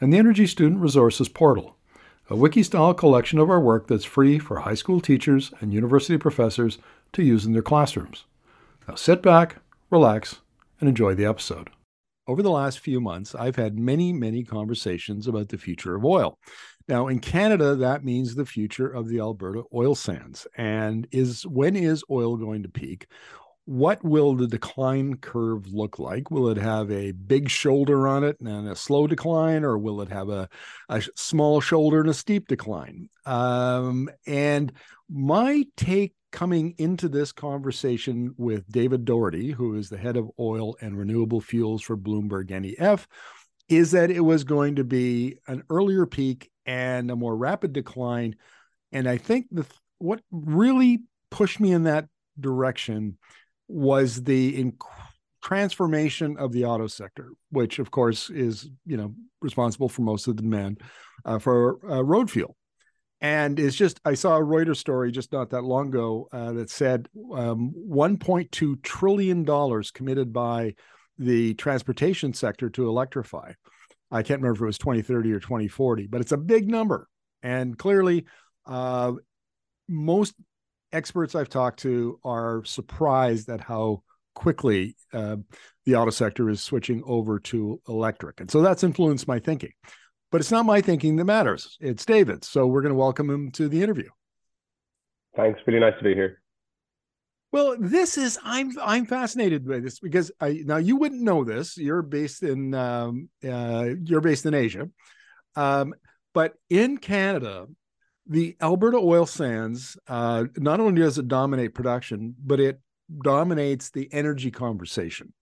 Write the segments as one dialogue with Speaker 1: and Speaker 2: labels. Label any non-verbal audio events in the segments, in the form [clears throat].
Speaker 1: and the Energy Student Resources Portal, a wiki-style collection of our work that's free for high school teachers and university professors to use in their classrooms. Now sit back, relax, and enjoy the episode. Over the last few months, I've had many, many conversations about the future of oil. Now, in Canada, that means the future of the Alberta oil sands. And is when is oil going to peak? What will the decline curve look like? Will it have a big shoulder on it and a slow decline, or will it have a, a small shoulder and a steep decline? Um, and my take coming into this conversation with David Doherty, who is the head of oil and renewable fuels for Bloomberg NEF, is that it was going to be an earlier peak and a more rapid decline. And I think the what really pushed me in that direction was the inc- transformation of the auto sector, which of course is you know responsible for most of the demand uh, for uh, road fuel. And it's just I saw a Reuters story just not that long ago uh, that said um, 1.2 trillion dollars committed by the transportation sector to electrify. I can't remember if it was 2030 or 2040, but it's a big number. And clearly, uh, most experts I've talked to are surprised at how quickly uh, the auto sector is switching over to electric. And so that's influenced my thinking. But it's not my thinking that matters, it's David's. So we're going to welcome him to the interview.
Speaker 2: Thanks. Really nice to be here.
Speaker 1: Well, this is I'm I'm fascinated by this because I now you wouldn't know this. You're based in um, uh, you're based in Asia, um, but in Canada, the Alberta oil sands uh, not only does it dominate production, but it dominates the energy conversation.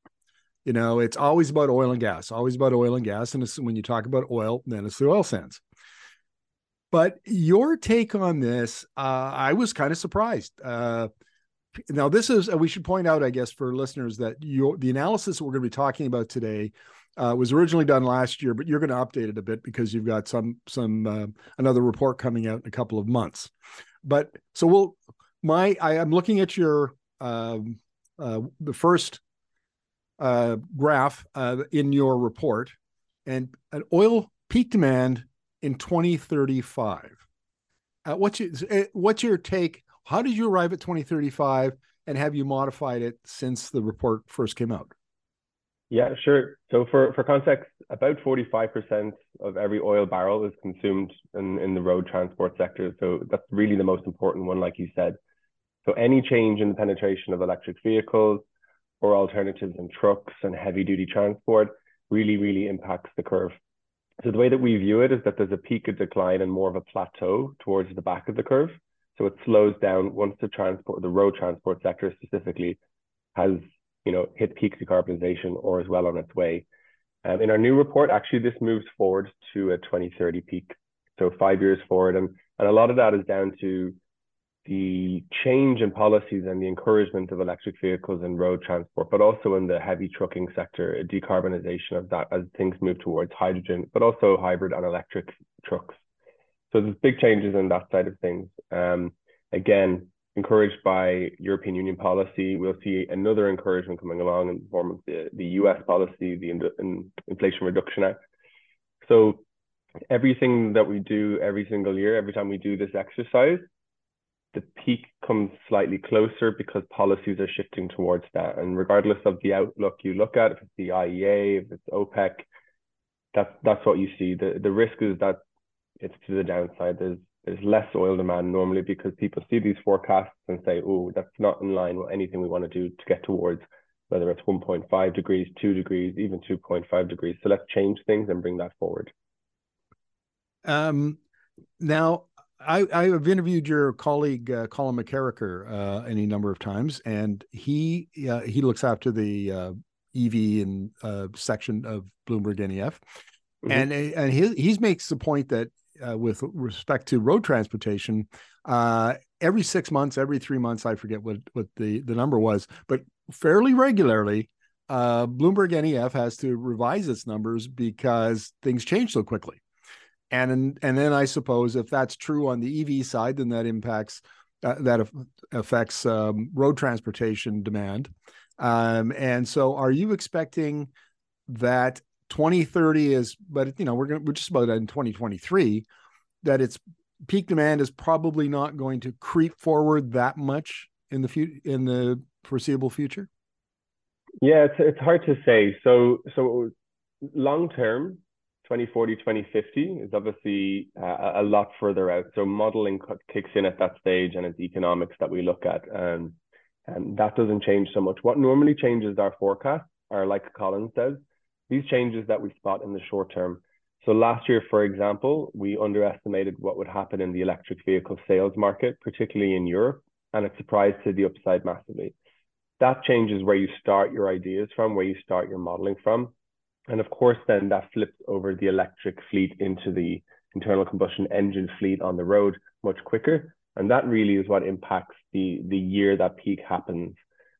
Speaker 1: You know, it's always about oil and gas, always about oil and gas. And when you talk about oil, then it's the oil sands. But your take on this, uh, I was kind of surprised. Uh, now, this is, we should point out, I guess, for listeners that your, the analysis we're going to be talking about today uh, was originally done last year, but you're going to update it a bit because you've got some some uh, another report coming out in a couple of months. But so we'll my I, am looking at your um, uh, the first uh, graph uh, in your report, and an oil peak demand in 2035. Uh, what's your what's your take? How did you arrive at 2035, and have you modified it since the report first came out?
Speaker 2: Yeah, sure. So for, for context, about 45% of every oil barrel is consumed in, in the road transport sector. So that's really the most important one, like you said. So any change in the penetration of electric vehicles or alternatives in trucks and heavy duty transport really, really impacts the curve. So the way that we view it is that there's a peak of decline and more of a plateau towards the back of the curve. So it slows down once the transport, the road transport sector specifically, has you know, hit peak decarbonization or is well on its way. Um, in our new report, actually, this moves forward to a 2030 peak, so five years forward, and and a lot of that is down to the change in policies and the encouragement of electric vehicles in road transport, but also in the heavy trucking sector, decarbonization of that as things move towards hydrogen, but also hybrid and electric trucks. So there's big changes in that side of things. Um, again, encouraged by European Union policy. We'll see another encouragement coming along in the form of the, the US policy, the in, Inflation Reduction Act. So everything that we do every single year, every time we do this exercise, the peak comes slightly closer because policies are shifting towards that. And regardless of the outlook you look at, if it's the IEA, if it's OPEC, that's that's what you see. The the risk is that it's to the downside. There's there's less oil demand normally because people see these forecasts and say, oh, that's not in line with anything we want to do to get towards whether it's 1.5 degrees, 2 degrees, even 2.5 degrees. So let's change things and bring that forward.
Speaker 1: Um, now, I, I've interviewed your colleague uh, Colin McKerracher uh, any number of times, and he uh, he looks after the uh, EV and uh, section of Bloomberg NEF, Mm-hmm. And and he he makes the point that uh, with respect to road transportation, uh, every six months, every three months, I forget what what the the number was, but fairly regularly, uh, Bloomberg NEF has to revise its numbers because things change so quickly. And and then I suppose if that's true on the EV side, then that impacts uh, that affects um, road transportation demand. Um, and so, are you expecting that 2030 is, but you know, we're going we're just about in 2023 that it's peak demand is probably not going to creep forward that much in the future in the foreseeable future.
Speaker 2: Yeah, it's it's hard to say. So so long term, 2040, 2050 is obviously uh, a lot further out. So modeling kicks in at that stage, and it's economics that we look at, um, and that doesn't change so much. What normally changes our forecast are, like Colin says, these changes that we spot in the short term. So last year, for example, we underestimated what would happen in the electric vehicle sales market, particularly in Europe, and it surprised to the upside massively. That changes where you start your ideas from, where you start your modeling from. And of course, then that flips over the electric fleet into the internal combustion engine fleet on the road much quicker. And that really is what impacts the, the year that peak happens.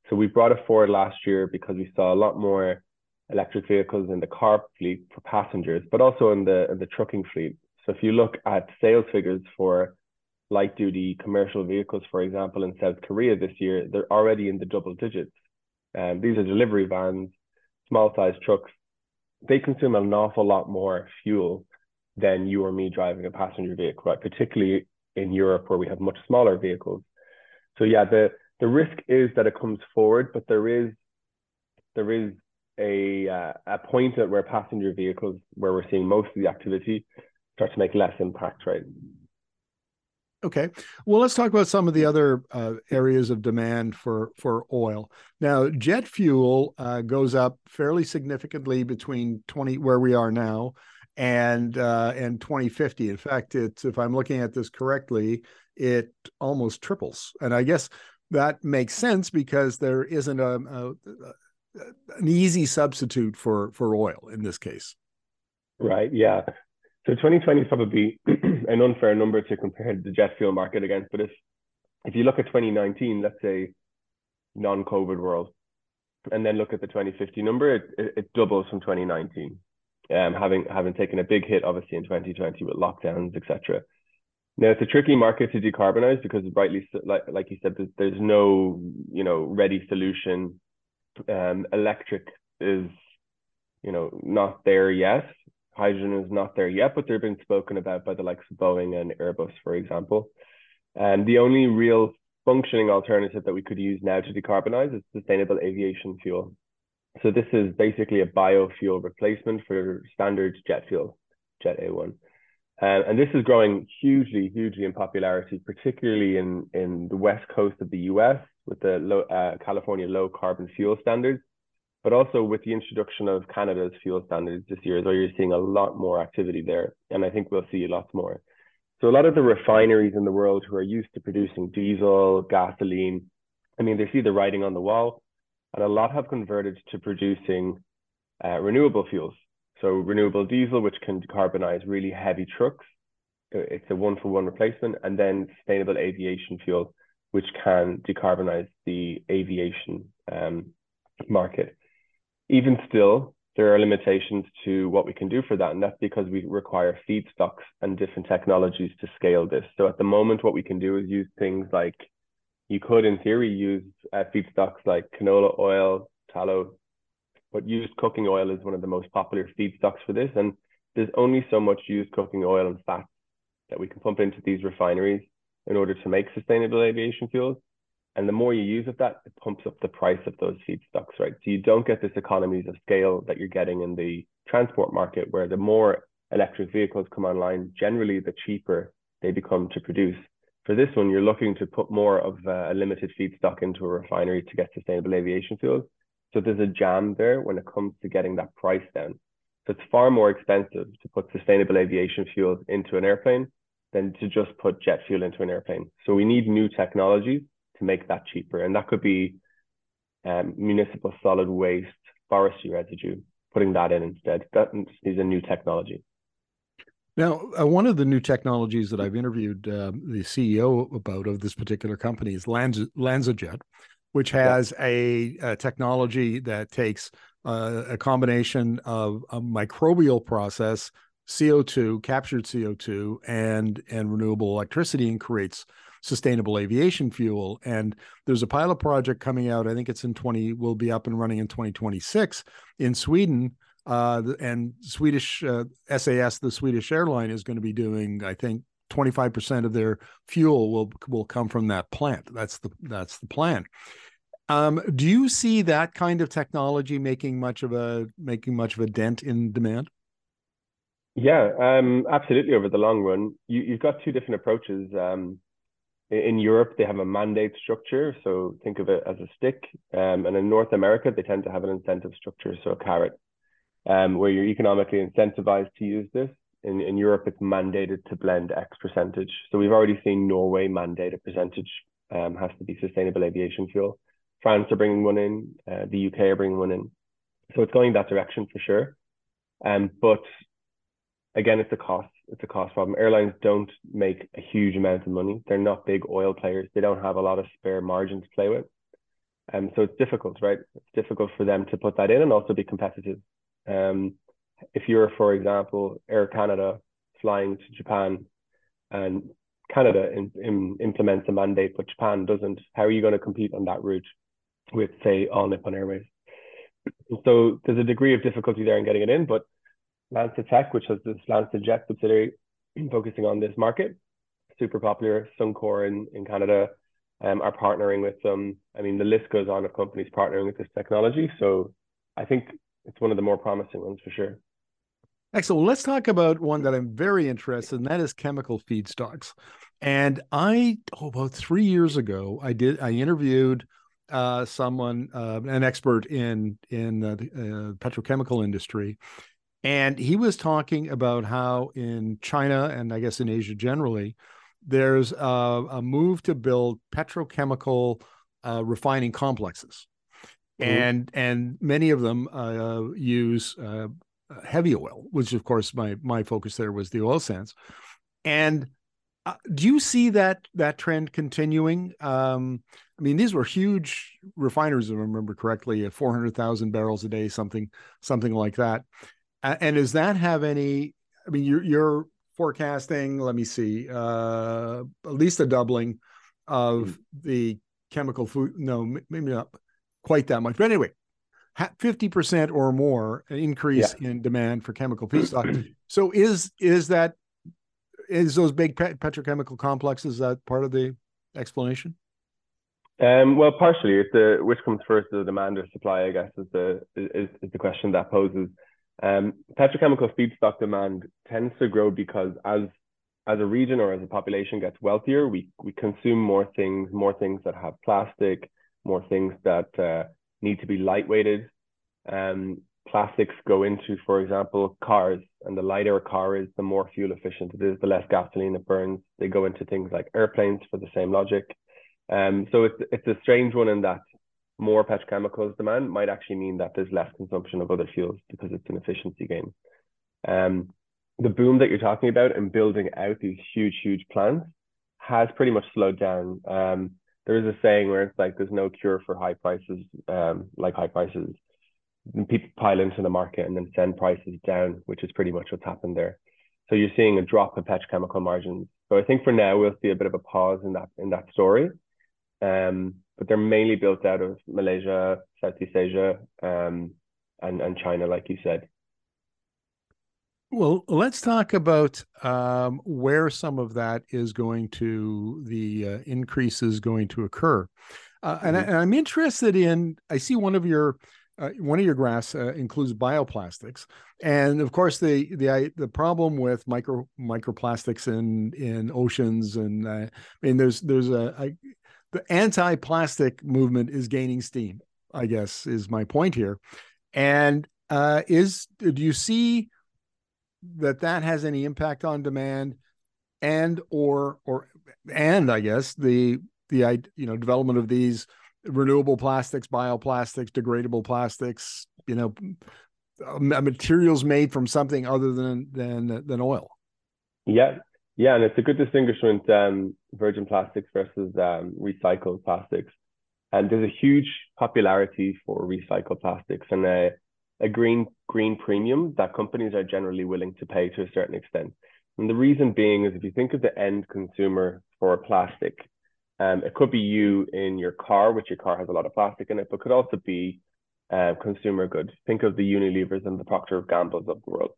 Speaker 2: So we brought it forward last year because we saw a lot more electric vehicles in the car fleet for passengers, but also in the in the trucking fleet. So if you look at sales figures for light duty commercial vehicles, for example, in South Korea this year, they're already in the double digits. And um, these are delivery vans, small sized trucks. They consume an awful lot more fuel than you or me driving a passenger vehicle, right? Particularly in Europe where we have much smaller vehicles. So yeah, the the risk is that it comes forward, but there is there is a uh, a point at where passenger vehicles, where we're seeing most of the activity, start to make less impact, right?
Speaker 1: Okay. Well, let's talk about some of the other uh, areas of demand for for oil. Now, jet fuel uh, goes up fairly significantly between 20 where we are now and uh, and 2050. In fact, it's if I'm looking at this correctly, it almost triples. And I guess that makes sense because there isn't a, a, an easy substitute for for oil in this case.
Speaker 2: Right. Yeah. So 2020 is probably [clears throat] an unfair number to compare the jet fuel market against. But if if you look at 2019, let's say non-COVID world, and then look at the 2050 number, it, it, it doubles from 2019. Um, having having taken a big hit obviously in 2020 with lockdowns, etc. Now it's a tricky market to decarbonize because rightly like like you said, there's, no you know ready solution um, electric is, you know, not there yet. Hydrogen is not there yet, but they're being spoken about by the likes of Boeing and Airbus, for example. And the only real functioning alternative that we could use now to decarbonize is sustainable aviation fuel. So this is basically a biofuel replacement for standard jet fuel, Jet A1. Um, and this is growing hugely, hugely in popularity, particularly in, in the west coast of the US with the low, uh, California low carbon fuel standards, but also with the introduction of Canada's fuel standards this year, so you're seeing a lot more activity there. And I think we'll see lots more. So a lot of the refineries in the world who are used to producing diesel, gasoline, I mean, they see the writing on the wall, and a lot have converted to producing uh, renewable fuels. So renewable diesel, which can decarbonize really heavy trucks. It's a one for one replacement, and then sustainable aviation fuel, which can decarbonize the aviation um, market. Even still, there are limitations to what we can do for that, and that's because we require feedstocks and different technologies to scale this. So at the moment, what we can do is use things like you could, in theory, use uh, feedstocks like canola oil, tallow, but used cooking oil is one of the most popular feedstocks for this. And there's only so much used cooking oil and fat that we can pump into these refineries in order to make sustainable aviation fuels. And the more you use of that, it pumps up the price of those feedstocks, right? So you don't get this economies of scale that you're getting in the transport market, where the more electric vehicles come online, generally the cheaper they become to produce. For this one, you're looking to put more of uh, a limited feedstock into a refinery to get sustainable aviation fuels. So there's a jam there when it comes to getting that price down. So it's far more expensive to put sustainable aviation fuels into an airplane than to just put jet fuel into an airplane. So we need new technologies to make that cheaper. And that could be um, municipal solid waste, forestry residue, putting that in instead. That is a new technology.
Speaker 1: Now, uh, one of the new technologies that I've interviewed uh, the CEO about of this particular company is Lanz- LanzaJet, which has yeah. a, a, technology that takes uh, a combination of a microbial process, CO2, captured CO2, and and renewable electricity, and creates sustainable aviation fuel. And there's a pilot project coming out. I think it's in 20. Will be up and running in 2026 in Sweden uh, and Swedish uh, SAS, the Swedish airline, is going to be doing, I think, 25% of their fuel will will come from that plant. That's the that's the plan. Um, do you see that kind of technology making much of a making much of a dent in demand?
Speaker 2: Yeah, um, absolutely. Over the long run, you, have got two different approaches. Um, in Europe, they have a mandate structure, so think of it as a stick, um, and in North America, they tend to have an incentive structure, so a carrot um, where you're economically incentivized to use this. In, in Europe, it's mandated to blend X percentage. So we've already seen Norway mandate a percentage um, has to be sustainable aviation fuel. France are bringing one in, uh, the UK are bringing one in. So it's going that direction for sure. Um, but again, it's a cost. It's a cost problem. Airlines don't make a huge amount of money. They're not big oil players. They don't have a lot of spare margin to play with. Um, so it's difficult, right? It's difficult for them to put that in and also be competitive. Um, if you're, for example, Air Canada flying to Japan and Canada in, in, implements a mandate, but Japan doesn't, how are you going to compete on that route with, say, All Nippon Airways? So there's a degree of difficulty there in getting it in, but LanzaTech, which has this LanzaJet subsidiary [clears throat] focusing on this market, super popular. Suncor in, in Canada um, are partnering with them. I mean, the list goes on of companies partnering with this technology. So I think it's one of the more promising ones for sure.
Speaker 1: Excellent. Let's talk about one that I'm very interested in. That is chemical feedstocks. And I, oh, about three years ago, I did. I interviewed uh, someone, uh, an expert in in the uh, petrochemical industry, and he was talking about how in China and I guess in Asia generally, there's a, a move to build petrochemical uh, refining complexes. Mm-hmm. and and many of them uh, use uh, heavy oil, which of course my my focus there was the oil sands. And uh, do you see that that trend continuing? Um, I mean, these were huge refiners, if I remember correctly, at four hundred thousand barrels a day, something something like that. and does that have any? I mean, you're you're forecasting. Let me see, uh, at least a doubling of mm. the chemical food. No, maybe not quite that much. But anyway, 50% or more increase yeah. in demand for chemical feedstock. [clears throat] so is is that is those big pet- petrochemical complexes that part of the explanation?
Speaker 2: Um, well, partially. It's the which comes first, the demand or supply. I guess is the is, is the question that poses. Um, petrochemical feedstock demand tends to grow because as as a region or as a population gets wealthier, we we consume more things, more things that have plastic, more things that uh, need to be lightweighted. Um, plastics go into, for example, cars, and the lighter a car is, the more fuel efficient it is, the less gasoline it burns. They go into things like airplanes for the same logic. Um, so it's it's a strange one in that more petrochemicals demand might actually mean that there's less consumption of other fuels because it's an efficiency gain. Um, the boom that you're talking about and building out these huge, huge plants has pretty much slowed down. Um, there is a saying where it's like there's no cure for high prices, um, like high prices. And people pile into the market and then send prices down, which is pretty much what's happened there. So you're seeing a drop in petrochemical margins. So I think for now we'll see a bit of a pause in that in that story. Um, but they're mainly built out of Malaysia, Southeast Asia, um, and and China, like you said.
Speaker 1: Well, let's talk about um, where some of that is going to, the uh, increase is going to occur. Uh, and, mm-hmm. I, am interested in, I see one of your, uh, one of your graphs uh, includes bioplastics, and of course the the the problem with micro microplastics in in oceans, and uh, I mean there's there's a, a the anti-plastic movement is gaining steam. I guess is my point here, and uh, is do you see that that has any impact on demand and or or and i guess the the you know development of these renewable plastics bioplastics degradable plastics you know uh, materials made from something other than than than oil.
Speaker 2: Yeah, yeah, and it's a good distinguishment um, virgin plastics versus um, recycled plastics. And there's a huge popularity for recycled plastics and a, a green green premium that companies are generally willing to pay to a certain extent. And the reason being is if you think of the end consumer for plastic, um, it could be you in your car, which your car has a lot of plastic in it, but could also be uh, consumer goods. Think of the Unilevers and the Procter of Gambles of the world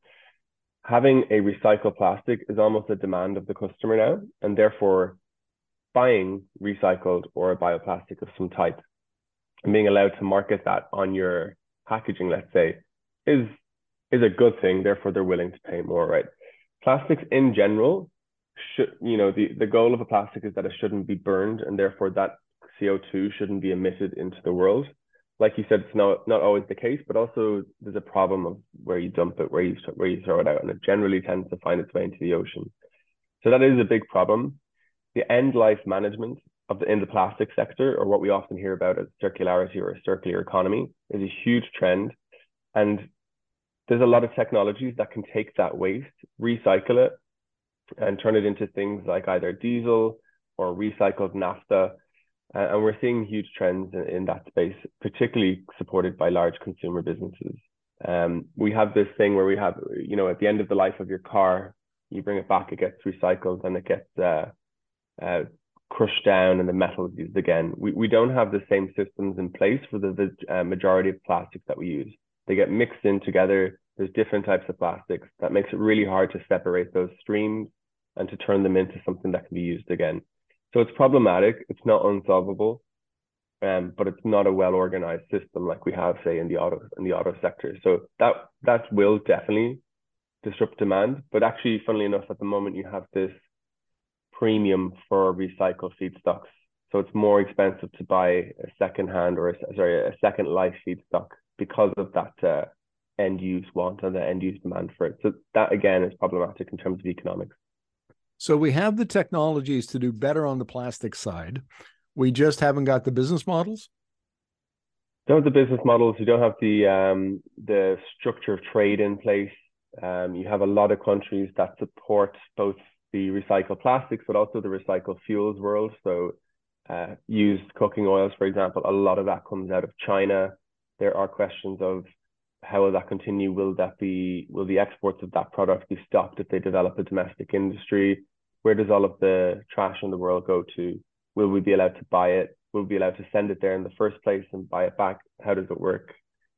Speaker 2: having a recycled plastic is almost a demand of the customer now, and therefore buying recycled or a bioplastic of some type and being allowed to market that on your packaging, let's say, is is a good thing. Therefore, they're willing to pay more, right? Plastics in general should, you know, the, the goal of a plastic is that it shouldn't be burned, and therefore that CO2 shouldn't be emitted into the world like you said, it's not not always the case, but also there's a problem of where you dump it, where you where you throw it out, and it generally tends to find its way into the ocean. So that is a big problem. The end life management of the in the plastic sector, or what we often hear about as circularity or a circular economy, is a huge trend, and there's a lot of technologies that can take that waste, recycle it, and turn it into things like either diesel or recycled naphtha and we're seeing huge trends in, in, that space, particularly supported by large consumer businesses. Um, we have this thing where we have, you know, at the end of the life of your car, you bring it back, it gets recycled and it gets uh, uh, crushed down and the metal is used again. We, we don't have the same systems in place for the, the uh, majority of plastics that we use. They get mixed in together. There's different types of plastics that makes it really hard to separate those streams and to turn them into something that can be used again. So it's problematic. It's not unsolvable, um, but it's not a well organized system like we have, say, in the auto in the auto sector. So that that will definitely disrupt demand. But actually, funnily enough, at the moment you have this premium for recycled feedstocks. So it's more expensive to buy a second hand or a, sorry a second life feedstock because of that uh, end use want and the end use demand for it. So that again is problematic in terms of economics.
Speaker 1: So we have the technologies to do better on the plastic side. We just haven't got the business models.
Speaker 2: Don't have the business models. You don't have the um, the structure of trade in place. Um, you have a lot of countries that support both the recycled plastics, but also the recycled fuels world. So, uh, used cooking oils, for example, a lot of that comes out of China. There are questions of how will that continue? Will that be will the exports of that product be stopped if they develop a domestic industry? Where does all of the trash in the world go to? Will we be allowed to buy it? Will we be allowed to send it there in the first place and buy it back? How does it work?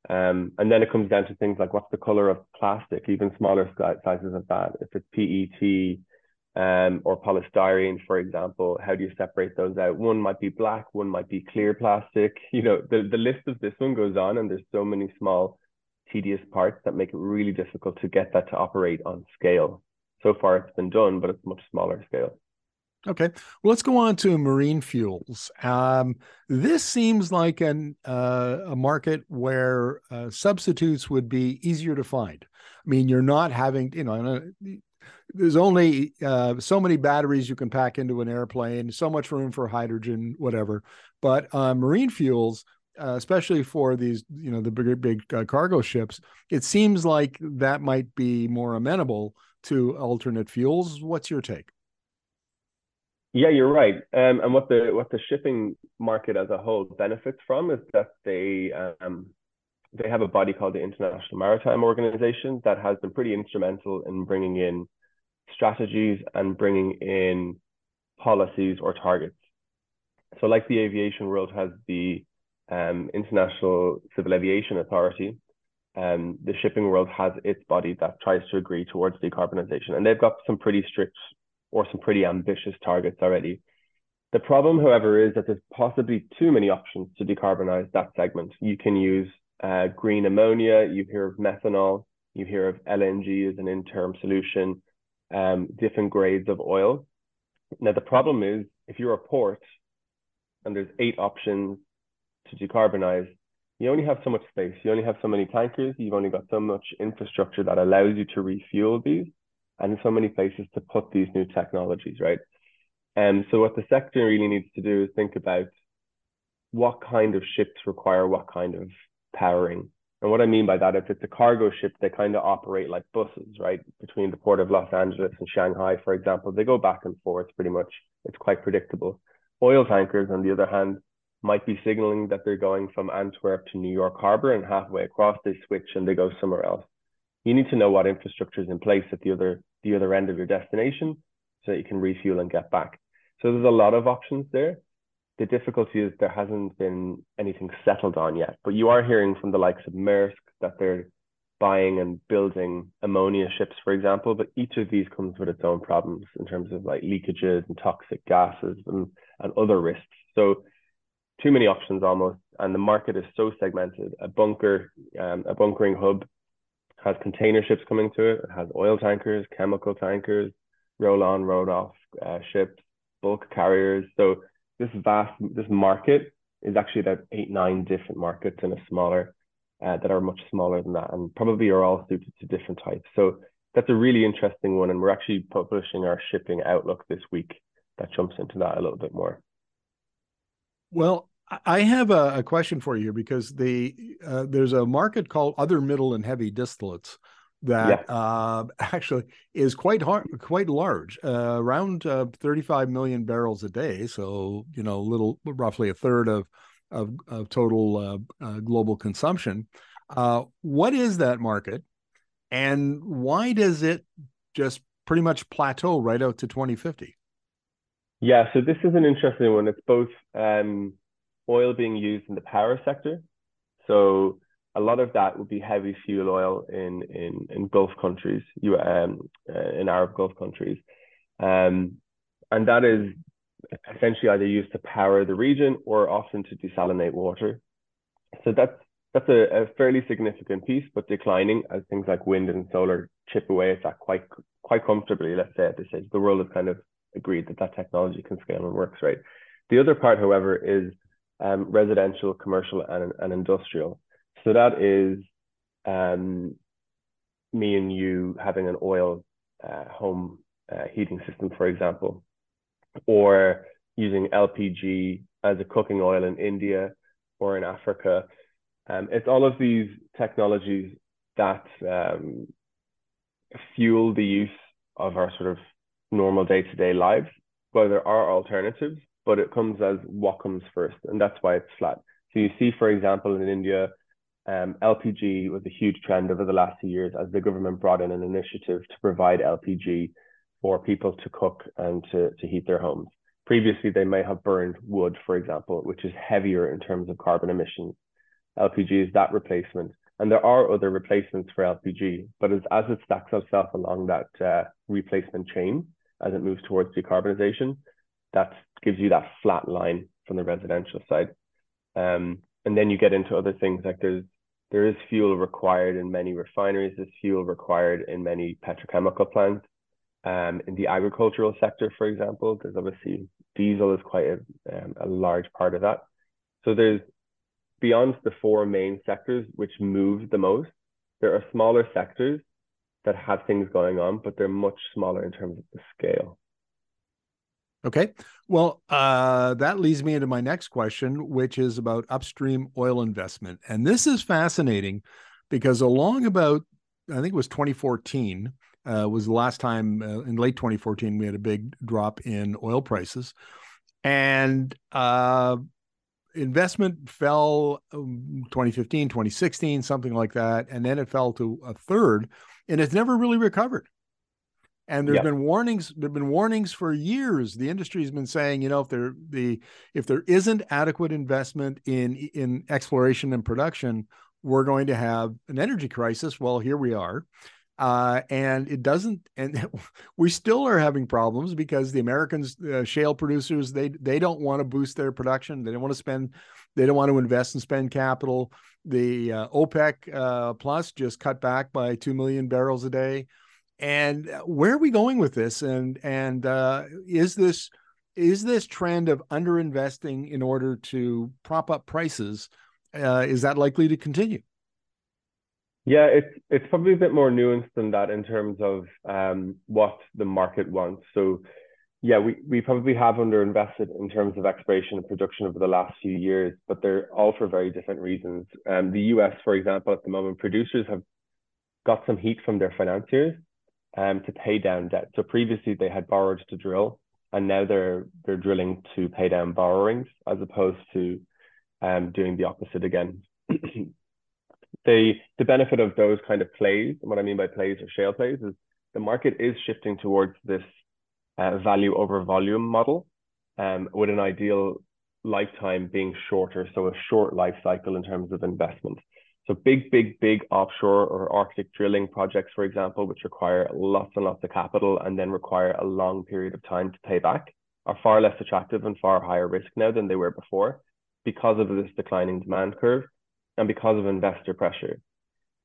Speaker 2: Um, and then it comes down to things like what's the color of plastic, even smaller sizes of that. If it's PET um, or polystyrene, for example, how do you separate those out? One might be black, one might be clear plastic. [laughs] You know, the, the list of this one goes on, and there's so many small tedious parts that make it really difficult to get that to operate on scale. So far, it's been done, but it's much smaller scale.
Speaker 1: Okay, well, let's go on to marine fuels. Um, this seems like an uh, a market where uh, substitutes would be easier to find. I mean, you're not having, you know, there's only uh, so many batteries you can pack into an airplane, so much room for hydrogen, whatever. But uh, marine fuels uh, especially for these, you know, the bigger big uh, cargo ships, it seems like that might be more amenable to alternate fuels. What's your take?
Speaker 2: Yeah, you're right. Um, and what the what the shipping market as a whole benefits from is that they um, they have a body called the International Maritime Organization that has been pretty instrumental in bringing in strategies and bringing in policies or targets. So, like the aviation world has the um, International Civil Aviation Authority, um, the shipping world has its body that tries to agree towards decarbonization. And they've got some pretty strict or some pretty ambitious targets already. The problem, however, is that there's possibly too many options to decarbonize that segment. You can use uh, green ammonia, you hear of methanol, you hear of LNG as an interim solution, um, different grades of oil. Now, the problem is if you're a port and there's eight options to decarbonize, you only have so much space. You only have so many tankers. You've only got so much infrastructure that allows you to refuel these, and so many places to put these new technologies, right? And so what the sector really needs to do is think about what kind of ships require what kind of powering. And what I mean by that, if it's a cargo ship, they kind of operate like buses, right? Between the port of Los Angeles and Shanghai, for example, they go back and forth pretty much. It's quite predictable. Oil tankers, on the other hand, might be signaling that they're going from Antwerp to New York Harbor and halfway across they switch and they go somewhere else. You need to know what infrastructure is in place at the other the other end of your destination so that you can refuel and get back. So there's a lot of options there the difficulty is there hasn't been anything settled on yet. But you are hearing from the likes of Maersk that they're buying and building ammonia ships, for example. But each of these comes with its own problems in terms of like leakages and toxic gases and, and other risks. So too many options almost, and the market is so segmented. A bunker, um, a bunkering hub has container ships coming to it. It has oil tankers, chemical tankers, roll on, roll off uh, ships, bulk carriers. So this vast this market is actually about eight nine different markets in a smaller uh, that are much smaller than that and probably are all suited to different types. So that's a really interesting one, and we're actually publishing our shipping outlook this week that jumps into that a little bit more.
Speaker 1: Well, I have a, a question for you because the uh, there's a market called other middle and heavy distillates that yeah. uh, [laughs] actually is quite hard, quite large, uh, around uh, 35 million barrels a day. So you know, a little roughly a third of of, of total uh, uh, global consumption. Uh, what is that market, and why does it just pretty much plateau right out to 2050?
Speaker 2: Yeah, so this is an interesting one. It's both um, oil being used in the power sector, so a lot of that would be heavy fuel oil in in in Gulf countries, you um uh, in Arab Gulf countries, um, and that is essentially either used to power the region or often to desalinate water. So that's that's a, a fairly significant piece, but declining as things like wind and solar chip away at that quite quite comfortably. Let's say at this stage, the world has kind of agreed that that technology can scale and works right. The other part, however, is um, residential, commercial, and, and industrial. So that is um, me and you having an oil uh, home uh, heating system, for example, or using LPG as a cooking oil in India or in Africa. Um, it's all of these technologies that um, fuel the use of our sort of normal day to day lives. Well, there are alternatives, but it comes as what comes first, and that's why it's flat. So you see, for example, in India, um, LPG was a huge trend over the last few years as the government brought in an initiative to provide LPG for people to cook and to, to heat their homes. Previously, they may have burned wood, for example, which is heavier in terms of carbon emissions. LPG is that replacement. And there are other replacements for LPG, but as, as it stacks itself along that uh, replacement chain, as it moves towards decarbonization, that gives you that flat line from the residential side. Um, and then you get into other things like there's there is fuel required in many refineries. There's fuel required in many petrochemical plants. Um, in the agricultural sector, for example, there's obviously diesel is quite a, um, a large part of that. So there's beyond the four main sectors which move the most, there are smaller sectors that have things going on, but they're much smaller in terms of the scale.
Speaker 1: Okay. Well, uh, that leads me into my next question, which is about upstream oil investment. And this is fascinating because along about, I think it was 2014, uh, was the last time uh, in late 2014, we had a big drop in oil prices. And uh, investment fell um, 2015, 2016, something like that. And then it fell to a third and it's never really recovered. And there's been warnings. There've been warnings for years. The industry has been saying, you know, if there the if there isn't adequate investment in in exploration and production, we're going to have an energy crisis. Well, here we are. Uh, and it doesn't and [laughs] we still are having problems because the americans uh, shale producers they they don't want to boost their production they don't want to spend they don't want to invest and spend capital the uh, opec uh, plus just cut back by 2 million barrels a day and uh, where are we going with this? And and uh, is this is this trend of underinvesting in order to prop up prices uh, is that likely to continue?
Speaker 2: Yeah, it's it's probably a bit more nuanced than that in terms of um, what the market wants. So Yeah, we, we probably have underinvested in terms of exploration and production over the last few years, but they're all for very different reasons. Um, the US, for example, at the moment, producers have got some heat from their financiers um, to pay down debt. So previously they had borrowed to drill, and now they're they're drilling to pay down borrowings as opposed to um, doing the opposite again. [clears throat] the the benefit of those kind of plays, and what I mean by plays or shale plays, is the market is shifting towards this uh, value over volume model, um, with an ideal lifetime being shorter, so a short life cycle in terms of investment. So big, big, big offshore or Arctic drilling projects, for example, which require lots and lots of capital and then require a long period of time to pay back, are far less attractive and far higher risk now than they were before because of this declining demand curve and because of investor pressure.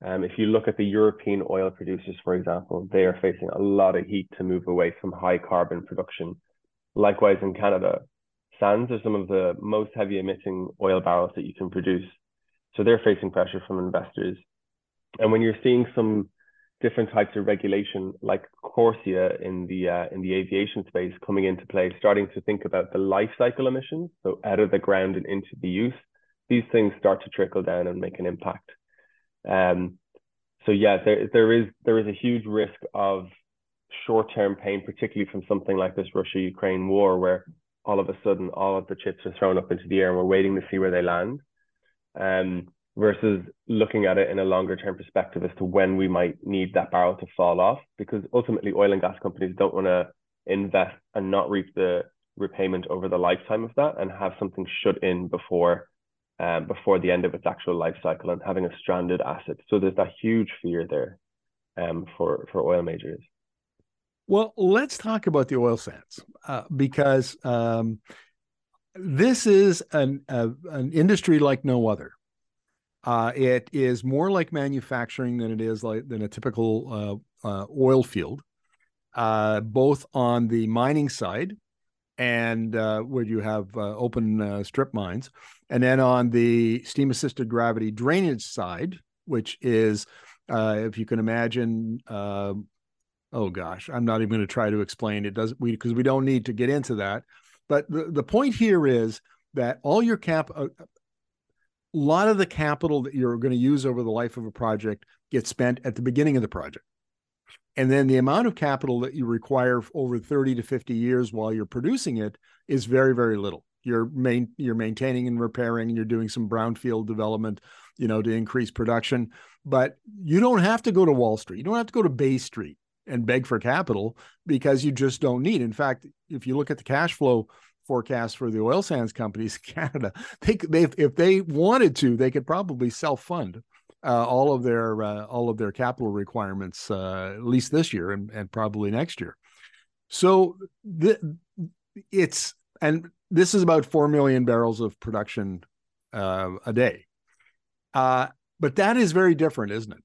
Speaker 2: Um, if you look at the European oil producers, for example, they are facing a lot of heat to move away from high carbon production. Likewise, in Canada, sands are some of the most heavy emitting oil barrels that you can produce. So they're facing pressure from investors. And when you're seeing some different types of regulation, like CORSIA in the uh, in the aviation space coming into play, starting to think about the life cycle emissions, so out of the ground and into the use, these things start to trickle down and make an impact. Um, so yeah, there there is there is a huge risk of short term pain, particularly from something like this Russia Ukraine war, where all of a sudden all of the chips are thrown up into the air and we're waiting to see where they land um, versus looking at it in a longer term perspective as to when we might need that barrel to fall off. Because ultimately, oil and gas companies don't want to invest and not reap the repayment over the lifetime of that and have something shut in before um, before the end of its actual life cycle and having a stranded asset. So there's that huge fear there um, for for oil majors.
Speaker 1: Well, let's talk about the oil sands uh, because um, this is an a, an industry like no other. Uh, it is more like manufacturing than it is like than a typical uh, uh, oil field, uh, both on the mining side and uh, where you have uh, open strip mines, and then on the steam assisted gravity drainage side, which is, if you can imagine, oh gosh, I'm not even going to try to explain it. Does we because we don't need to get into that but the, the point here is that all your cap, a, a lot of the capital that you're going to use over the life of a project gets spent at the beginning of the project. And then the amount of capital that you require over 30 to 50 years while you're producing it is very, very little. You're main, you're maintaining and repairing, and you're doing some brownfield development, you know, to increase production. But you don't have to go to Wall Street. You don't have to go to Bay Street and beg for capital because you just don't need. In fact, if you look at the cash flow forecast for the oil sands companies in [laughs] Canada, they, they if they wanted to, they could probably self fund uh, all of their uh, all of their capital requirements uh, at least this year and, and probably next year. So it's and this is about four million barrels of production uh, a day, uh, but that is very different, isn't it?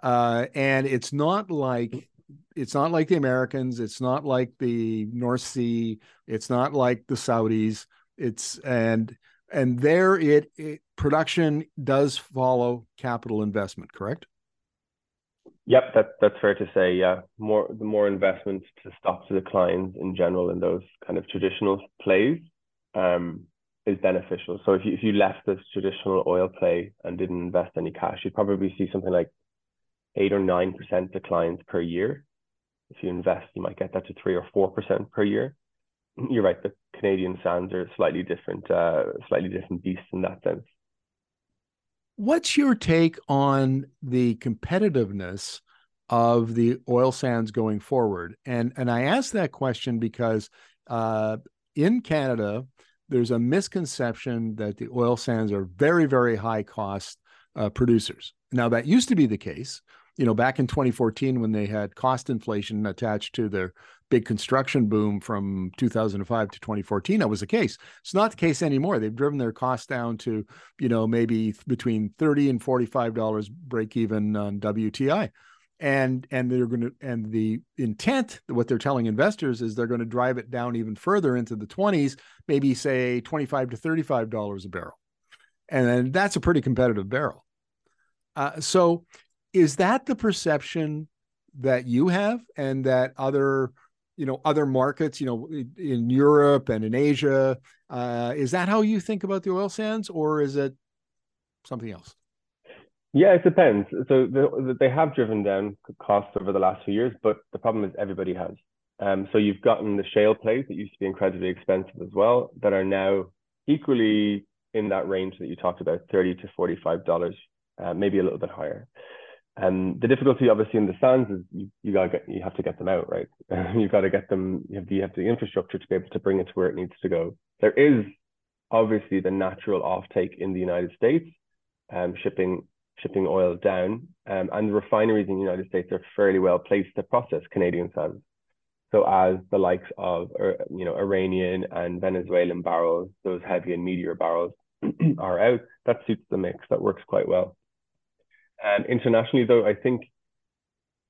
Speaker 1: Uh, and it's not like it's not like the Americans. It's not like the North Sea. It's not like the Saudis. It's and and there it, it production does follow capital investment. Correct.
Speaker 2: Yep, that that's fair to say. Yeah, more the more investment to stop the declines in general in those kind of traditional plays um, is beneficial. So if you if you left this traditional oil play and didn't invest any cash, you'd probably see something like eight or nine percent declines per year. If you invest, you might get that to three or four percent per year. [laughs] You're right. The Canadian sands are slightly different, uh, slightly different beasts in that sense.
Speaker 1: What's your take on the competitiveness of the oil sands going forward? And and I ask that question because uh, in Canada, there's a misconception that the oil sands are very very high cost uh, producers. Now that used to be the case you know, back in 2014 when they had cost inflation attached to their big construction boom from 2005 to 2014, that was the case. It's not the case anymore. They've driven their costs down to, you know, maybe between 30 and 45 dollars break even on WTI. And and they're going to and the intent, what they're telling investors is they're going to drive it down even further into the 20s, maybe say 25 to 35 dollars a barrel. And that's a pretty competitive barrel. Uh, so is that the perception that you have and that other you know other markets you know in europe and in asia uh, is that how you think about the oil sands or is it something else?
Speaker 2: Yeah it depends. So the, they have driven down costs over the last few years but the problem is everybody has. Um, so you've gotten the shale plays that used to be incredibly expensive as well that are now equally in that range that you talked about 30 to 45 dollars uh, maybe a little bit higher and the difficulty, obviously, in the sands is you, you get you have to get them out, right? [laughs] You've got to get them. You have, the, you have the infrastructure to be able to bring it to where it needs to go. There is obviously the natural offtake in the United States, um, shipping shipping oil down, um, and the refineries in the United States are fairly well placed to process Canadian sands. So as the likes of uh, you know Iranian and Venezuelan barrels, those heavy and meteor barrels [clears throat] are out, that suits the mix. That works quite well. And internationally, though, I think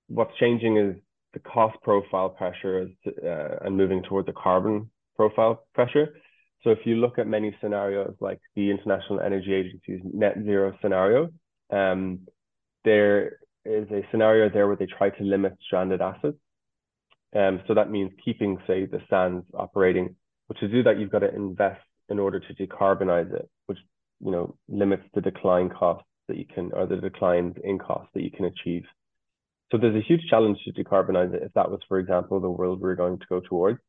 Speaker 2: what's changing is the cost profile pressure uh, and moving towards a carbon profile pressure. So if you look at many scenarios like the International Energy Agency's net zero scenario, um, there is a scenario there where they try to limit stranded assets. Um, so that means keeping, say, the sands operating. But to do that, you've got to invest in order to decarbonize it, which you know limits the decline cost that you can, or the declines in cost that you can achieve. So there's a huge challenge to decarbonize it if that was, for example, the world we're going to go towards.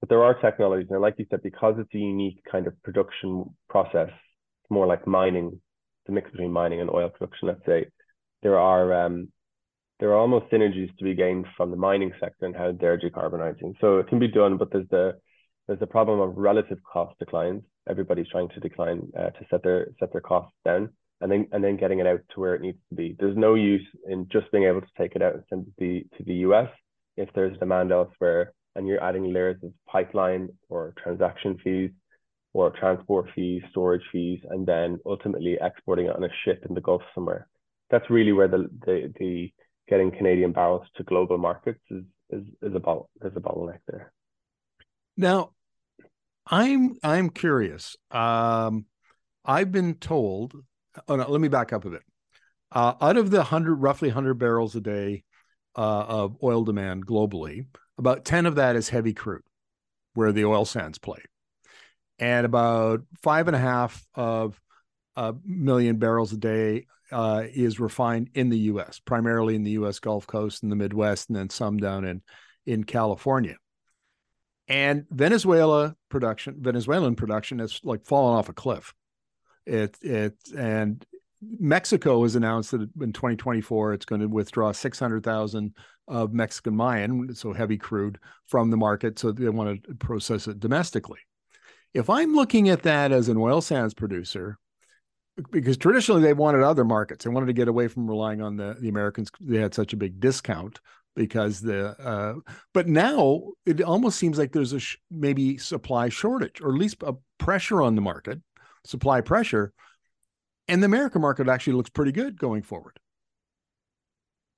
Speaker 2: But there are technologies, and like you said, because it's a unique kind of production process, it's more like mining, the mix between mining and oil production, let's say, there are um, there are almost synergies to be gained from the mining sector and how they're decarbonizing. So it can be done, but there's the there's the problem of relative cost declines. Everybody's trying to decline uh, to set their set their costs down and then and then getting it out to where it needs to be. There's no use in just being able to take it out and send it to the, to the US if there's demand elsewhere and you're adding layers of pipeline or transaction fees or transport fees, storage fees, and then ultimately exporting it on a ship in the Gulf somewhere. That's really where the the, the getting Canadian barrels to global markets is is is about there's a bottleneck there.
Speaker 1: Now, I'm I'm curious. Um, I've been told oh no, let me back up a bit. Uh, out of the hundred, roughly hundred barrels a day uh, of oil demand globally, about ten of that is heavy crude, where the oil sands play, and about five and a half of a million barrels a day uh, is refined in the U.S., primarily in the U.S. Gulf Coast and the Midwest, and then some down in in California. And Venezuela production, Venezuelan production has like fallen off a cliff. It it and Mexico has announced that in 2024 it's going to withdraw 600,000 of Mexican Mayan, so heavy crude, from the market. So they want to process it domestically. If I'm looking at that as an oil sands producer, because traditionally they wanted other markets, they wanted to get away from relying on the the Americans. They had such a big discount because the uh, but now it almost seems like there's a sh- maybe supply shortage or at least a pressure on the market supply pressure. And the American market actually looks pretty good going forward.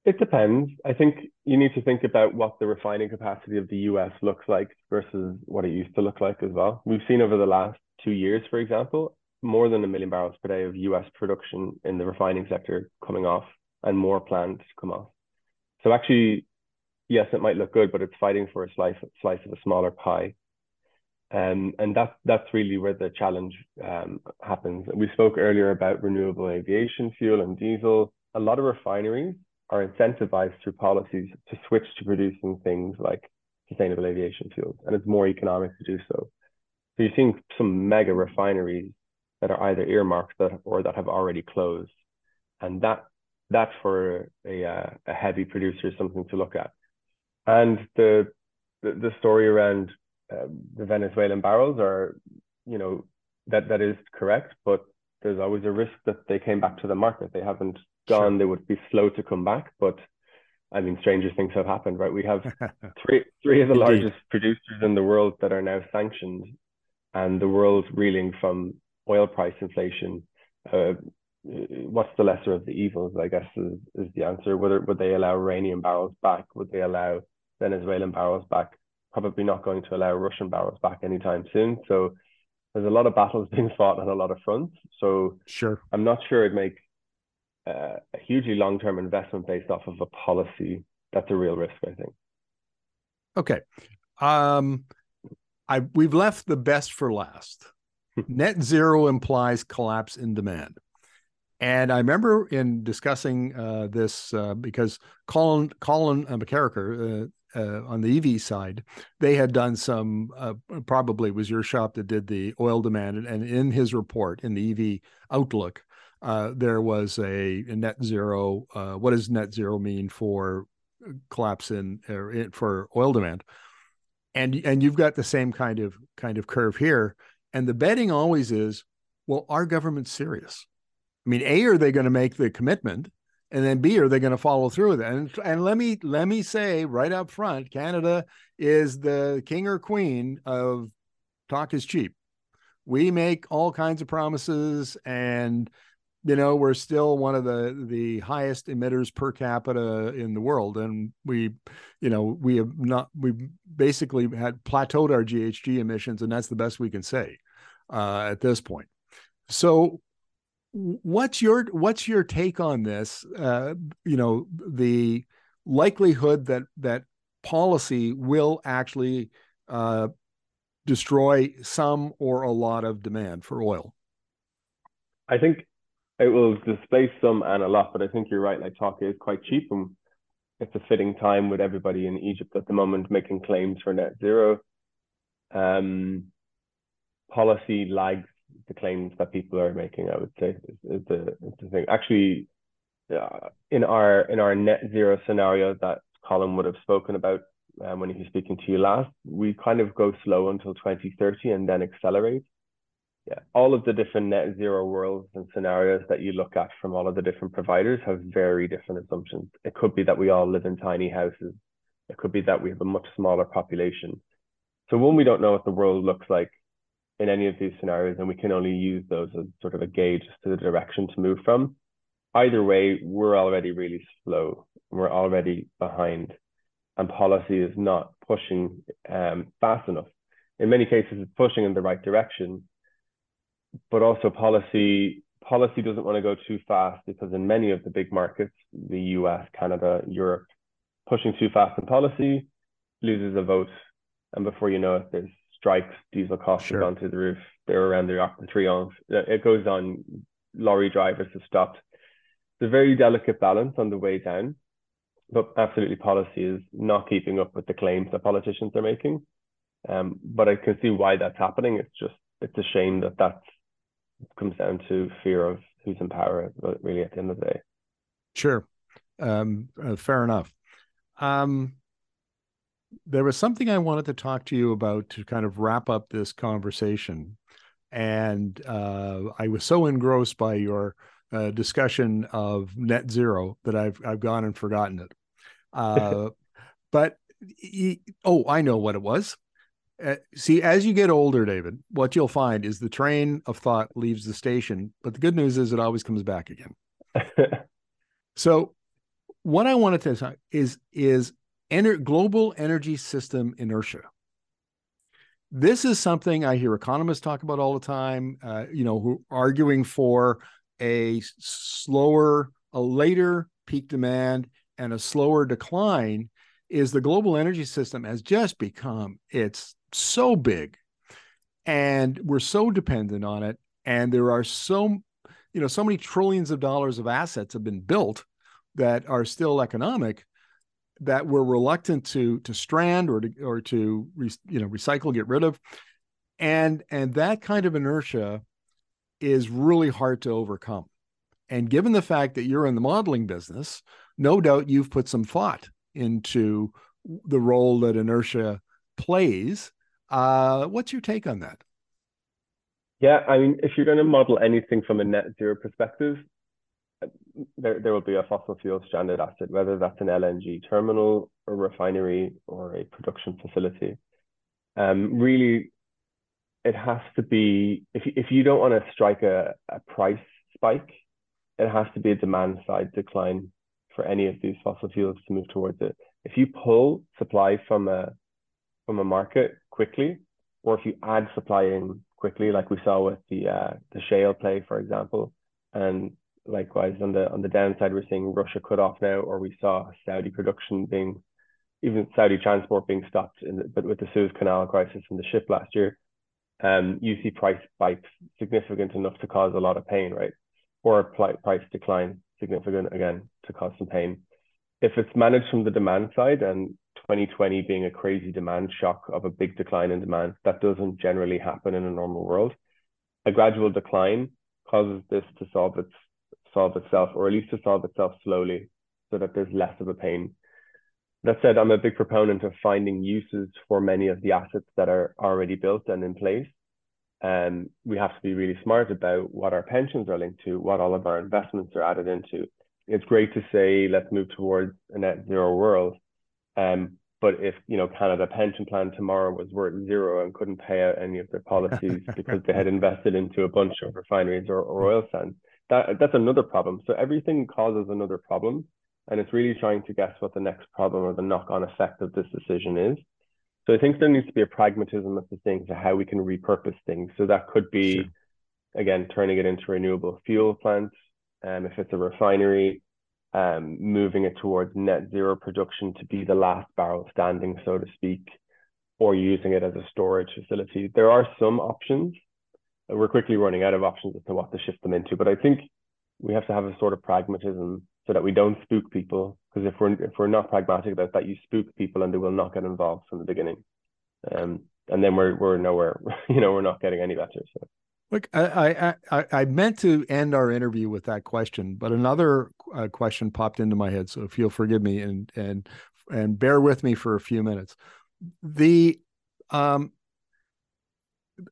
Speaker 2: It depends. I think you need to think about what the refining capacity of the US looks like versus what it used to look like as well. We've seen over the last two years, for example, more than a million barrels per day of US production in the refining sector coming off and more planned to come off. So actually, yes, it might look good, but it's fighting for a slice, slice of a smaller pie. Um, and that's that's really where the challenge um, happens. We spoke earlier about renewable aviation fuel and diesel. A lot of refineries are incentivized through policies to switch to producing things like sustainable aviation fuels, and it's more economic to do so. So you're seeing some mega refineries that are either earmarked that or that have already closed, and that that for a uh, a heavy producer is something to look at. And the the, the story around um, the Venezuelan barrels are, you know, that that is correct, but there's always a risk that they came back to the market. They haven't gone. Sure. They would be slow to come back, but I mean, stranger things have happened, right? We have [laughs] three three of the Indeed. largest producers in the world that are now sanctioned, and the world's reeling from oil price inflation. Uh, what's the lesser of the evils? I guess is, is the answer. Whether would they allow Iranian barrels back? Would they allow Venezuelan barrels back? Probably not going to allow Russian barrels back anytime soon. So there's a lot of battles [laughs] being fought on a lot of fronts. So
Speaker 1: sure,
Speaker 2: I'm not sure it'd make uh, a hugely long-term investment based off of a policy. That's a real risk, I think.
Speaker 1: Okay. Um, I we've left the best for last. [laughs] Net zero implies collapse in demand. And I remember in discussing uh, this uh, because Colin Colin uh, McKerracher uh, uh, on the EV side, they had done some. Uh, probably was your shop that did the oil demand, and, in his report in the EV outlook, there was a, a net zero. what does net zero mean for collapse in, in for oil demand? and and you've got the same kind of kind of curve here and the betting always is well are government's serious i mean a are they going to make the commitment and then b are they going to follow through with it and, and let me let me say right up front canada is the king or queen of talk is cheap. We make all kinds of promises and you know we're still one of the the highest emitters per capita in the world. And we you know we have not we basically had plateaued our ghg emissions and that's the best we can say uh, at this point. So what's your what's your take on this uh, you know the likelihood that that policy will actually uh, destroy some or a lot of demand for oil
Speaker 2: i think it will displace some and a lot, but I think you're right. Like talk is quite cheap, and it's a fitting time with everybody in Egypt at the moment making claims for net zero. Um, policy lags the claims that people are making. I would say is, is the is the thing. Actually, uh, in our in our net zero scenario that Colin would have spoken about um, when he was speaking to you last, we kind of go slow until 2030 and then accelerate yeah, all of the different net zero worlds and scenarios that you look at from all of the different providers have very different assumptions. It could be that we all live in tiny houses. It could be that we have a much smaller population. So when we don't know what the world looks like in any of these scenarios, and we can only use those as sort of a gauge as to the direction to move from. Either way, we're already really slow. We're already behind, and policy is not pushing um, fast enough. In many cases, it's pushing in the right direction, but also policy policy doesn't want to go too fast because in many of the big markets, the US, Canada, Europe, pushing too fast in policy loses a vote. And before you know it, there's strikes, diesel costs sure. have gone through the roof. They're around the Arc de Triomphe. It goes on. Lorry drivers have stopped. It's a very delicate balance on the way down. But absolutely, policy is not keeping up with the claims that politicians are making. Um, but I can see why that's happening. It's just it's a shame that that comes down to fear of who's in power really at the end of the day
Speaker 1: sure um, uh, fair enough um, there was something i wanted to talk to you about to kind of wrap up this conversation. And uh, i was so engrossed by your uh, discussion of net zero that i've i've gone and forgotten it. Uh, [laughs] but oh i know what it was. Uh, see, as you get older, David, what you'll find is the train of thought leaves the station, but the good news is it always comes back again. [laughs] so, what I wanted to say is is ener- global energy system inertia. This is something I hear economists talk about all the time. Uh, you know, who arguing for a slower, a later peak demand and a slower decline is the global energy system has just become its so big and we're so dependent on it and there are so you know so many trillions of dollars of assets have been built that are still economic that we're reluctant to to strand or to or to you know recycle get rid of. And and that kind of inertia is really hard to overcome. And given the fact that you're in the modeling business no doubt you've put some thought into the role that inertia plays. Uh, what's your take on that?
Speaker 2: Yeah, I mean, if you're going to model anything from a net zero perspective, there, there will be a fossil fuel stranded asset, whether that's an LNG terminal, a refinery, or a production facility. Um, really, it has to be, if, if you don't want to strike a, a price spike, it has to be a demand side decline for any of these fossil fuels to move towards it. If you pull supply from a from a market quickly, or if you add supply in quickly, like we saw with the uh, the shale play, for example, and likewise on the on the downside, we're seeing Russia cut off now, or we saw Saudi production being, even Saudi transport being stopped in the, but with the Suez Canal crisis and the ship last year, um, you see price spikes significant enough to cause a lot of pain, right? Or price decline significant again to cause some pain. If it's managed from the demand side and 2020 being a crazy demand shock of a big decline in demand, that doesn't generally happen in a normal world. A gradual decline causes this to solve its solve itself, or at least to solve itself slowly, so that there's less of a pain. That said, I'm a big proponent of finding uses for many of the assets that are already built and in place. And we have to be really smart about what our pensions are linked to, what all of our investments are added into. It's great to say, let's move towards a net zero world. Um, but if you know Canada Pension Plan tomorrow was worth zero and couldn't pay out any of their policies [laughs] because they had invested into a bunch of refineries or, or oil sands, that that's another problem. So everything causes another problem, and it's really trying to guess what the next problem or the knock-on effect of this decision is. So I think there needs to be a pragmatism of the things to how we can repurpose things. So that could be, sure. again, turning it into renewable fuel plants. Um, if it's a refinery, um, moving it towards net zero production to be the last barrel standing, so to speak, or using it as a storage facility. There are some options. We're quickly running out of options as to what to shift them into, but I think we have to have a sort of pragmatism so that we don't spook people. Because if we're if we're not pragmatic about that, you spook people and they will not get involved from the beginning. Um, and then we're we're nowhere. [laughs] You know, we're not getting any better. So.
Speaker 1: Look, I, I I meant to end our interview with that question, but another uh, question popped into my head. So if you'll forgive me and and and bear with me for a few minutes, the um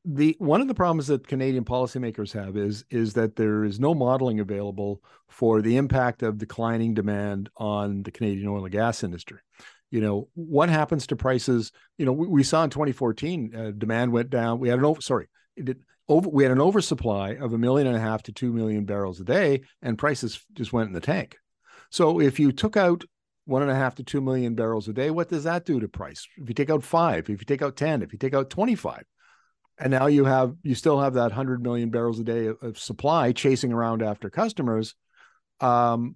Speaker 1: the one of the problems that Canadian policymakers have is is that there is no modeling available for the impact of declining demand on the Canadian oil and gas industry. You know what happens to prices? You know we, we saw in 2014 uh, demand went down. We had an over sorry, it over we had an oversupply of a million and a half to two million barrels a day, and prices just went in the tank. So if you took out one and a half to two million barrels a day, what does that do to price? If you take out five, if you take out 10, if you take out 25, and now you have you still have that 100 million barrels a day of, supply chasing around after customers. Um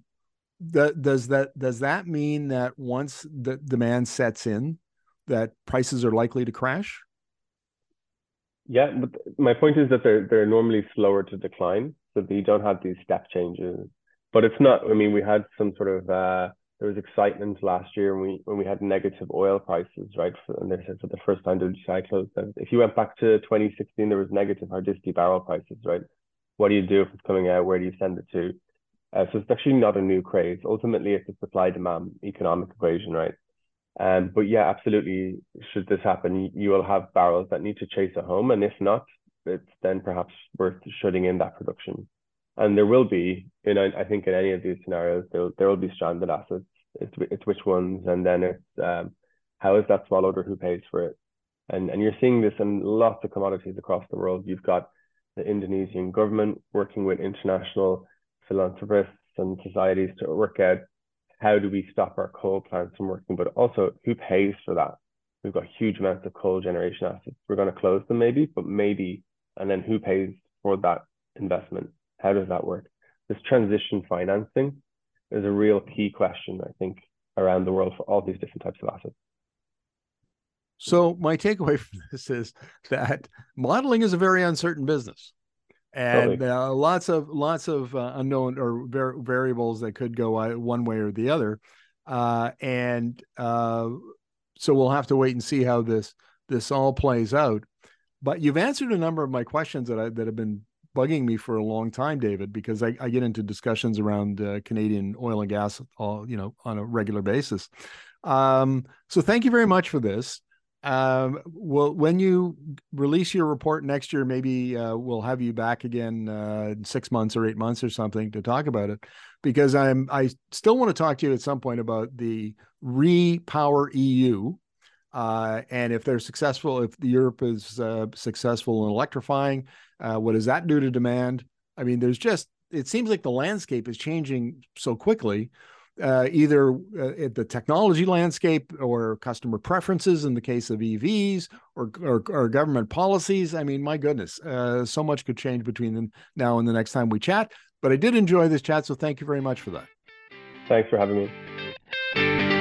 Speaker 1: that does that does that mean that once the demand sets in that prices are likely to crash?
Speaker 2: Yeah but my point is that they're they're normally slower to decline so you don't have these step changes. But it's not i mean we had some sort of uh there was excitement last year when we when we had negative oil prices, right? And they said for the first time WTI closed. If you went back to 2016, there was negative hardisty barrel prices, right? What do you do if it's coming out? Where do you send it to? Uh, so it's actually not a new craze. Ultimately, it's a supply demand economic equation, right? Um, but yeah, absolutely. Should this happen, you will have barrels that need to chase a home, and if not, it's then perhaps worth shutting in that production and there will be, you know, I think in any of these scenarios, there there will be stranded assets. It's it's which ones, and then it's um, how is that swallowed or who pays for it, and and you're seeing this in lots of commodities across the world. You've got the Indonesian government working with international philanthropists and societies to work out how do we stop our coal plants from working, but also who pays for that. We've got huge amounts of coal generation assets. We're going to close them maybe, but maybe, and then who pays for that investment? How does that work? This transition financing is a real key question, I think, around the world for all these different types of assets.
Speaker 1: So my takeaway [laughs] from this is that modeling is a very uncertain business, and totally. uh, lots of lots of uh, unknown or var- variables that could go one way or the other, uh, and uh, so we'll have to wait and see how this this all plays out. But you've answered a number of my questions that I, that have been bugging me for a long time, David, because I, I get into discussions around uh, Canadian oil and gas, all you know, on a regular basis. Um, so thank you very much for this. Um, well, when you release your report next year, maybe uh, we'll have you back again uh, in six months or eight months or something to talk about it, because I'm I still want to talk to you at some point about the Repower EU, uh, and if they're successful, if Europe is uh, successful in electrifying, uh, what does that do to demand? I mean, there's just it seems like the landscape is changing so quickly. Uh, either uh, the technology landscape or customer preferences in the case of EVs or, or, or government policies. I mean, my goodness, uh, so much could change between now and the next time we chat. But I did enjoy this chat, so thank you very much for that.
Speaker 2: Thanks for having me.